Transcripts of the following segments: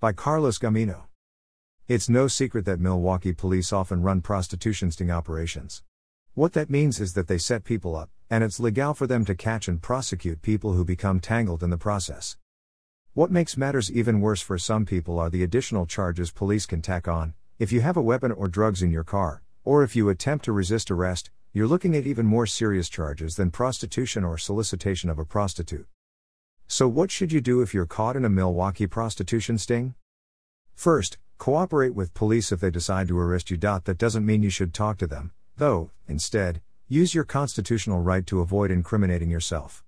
By Carlos Gamino. It's no secret that Milwaukee police often run prostitution sting operations. What that means is that they set people up, and it's legal for them to catch and prosecute people who become tangled in the process. What makes matters even worse for some people are the additional charges police can tack on. If you have a weapon or drugs in your car, or if you attempt to resist arrest, you're looking at even more serious charges than prostitution or solicitation of a prostitute. So, what should you do if you're caught in a Milwaukee prostitution sting? First, cooperate with police if they decide to arrest you. That doesn't mean you should talk to them, though, instead, use your constitutional right to avoid incriminating yourself.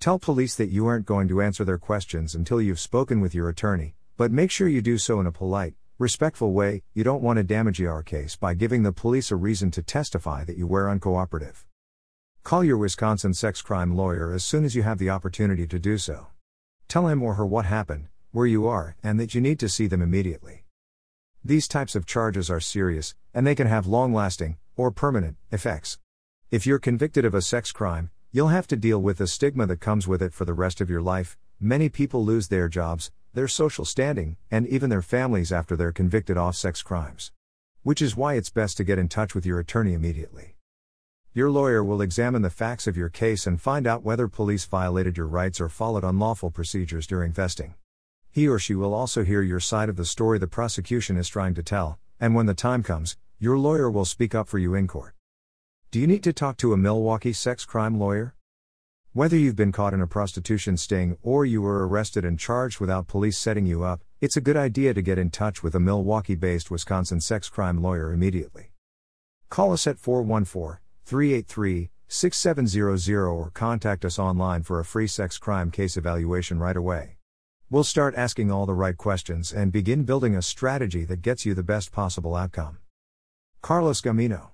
Tell police that you aren't going to answer their questions until you've spoken with your attorney, but make sure you do so in a polite, respectful way. You don't want to damage your case by giving the police a reason to testify that you were uncooperative. Call your Wisconsin sex crime lawyer as soon as you have the opportunity to do so. Tell him or her what happened, where you are, and that you need to see them immediately. These types of charges are serious, and they can have long lasting, or permanent, effects. If you're convicted of a sex crime, You'll have to deal with the stigma that comes with it for the rest of your life. Many people lose their jobs, their social standing, and even their families after they're convicted of sex crimes. Which is why it's best to get in touch with your attorney immediately. Your lawyer will examine the facts of your case and find out whether police violated your rights or followed unlawful procedures during vesting. He or she will also hear your side of the story the prosecution is trying to tell, and when the time comes, your lawyer will speak up for you in court. Do you need to talk to a Milwaukee sex crime lawyer? Whether you've been caught in a prostitution sting or you were arrested and charged without police setting you up, it's a good idea to get in touch with a Milwaukee based Wisconsin sex crime lawyer immediately. Call us at 414 383 6700 or contact us online for a free sex crime case evaluation right away. We'll start asking all the right questions and begin building a strategy that gets you the best possible outcome. Carlos Gamino